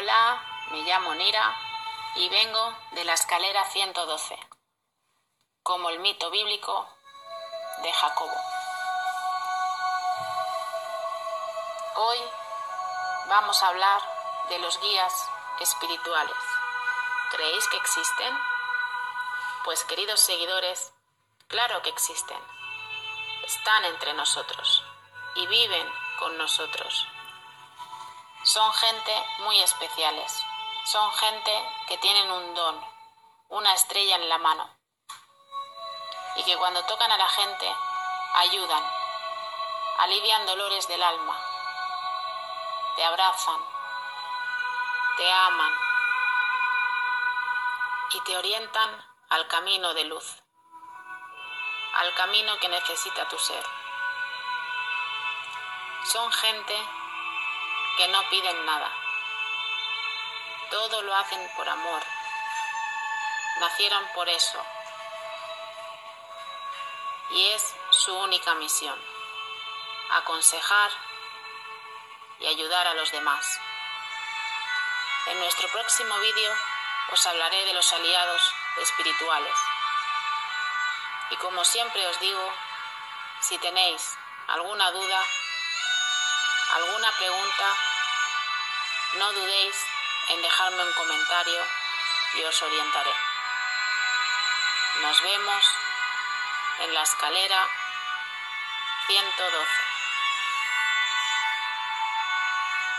Hola, me llamo Nira y vengo de la escalera 112, como el mito bíblico de Jacobo. Hoy vamos a hablar de los guías espirituales. ¿Creéis que existen? Pues queridos seguidores, claro que existen. Están entre nosotros y viven con nosotros. Son gente muy especiales. Son gente que tienen un don, una estrella en la mano. Y que cuando tocan a la gente, ayudan, alivian dolores del alma, te abrazan, te aman y te orientan al camino de luz, al camino que necesita tu ser. Son gente que no piden nada. Todo lo hacen por amor. Nacieron por eso. Y es su única misión. Aconsejar y ayudar a los demás. En nuestro próximo vídeo os hablaré de los aliados espirituales. Y como siempre os digo, si tenéis alguna duda, alguna pregunta, no dudéis en dejarme un comentario y os orientaré. Nos vemos en la escalera 112.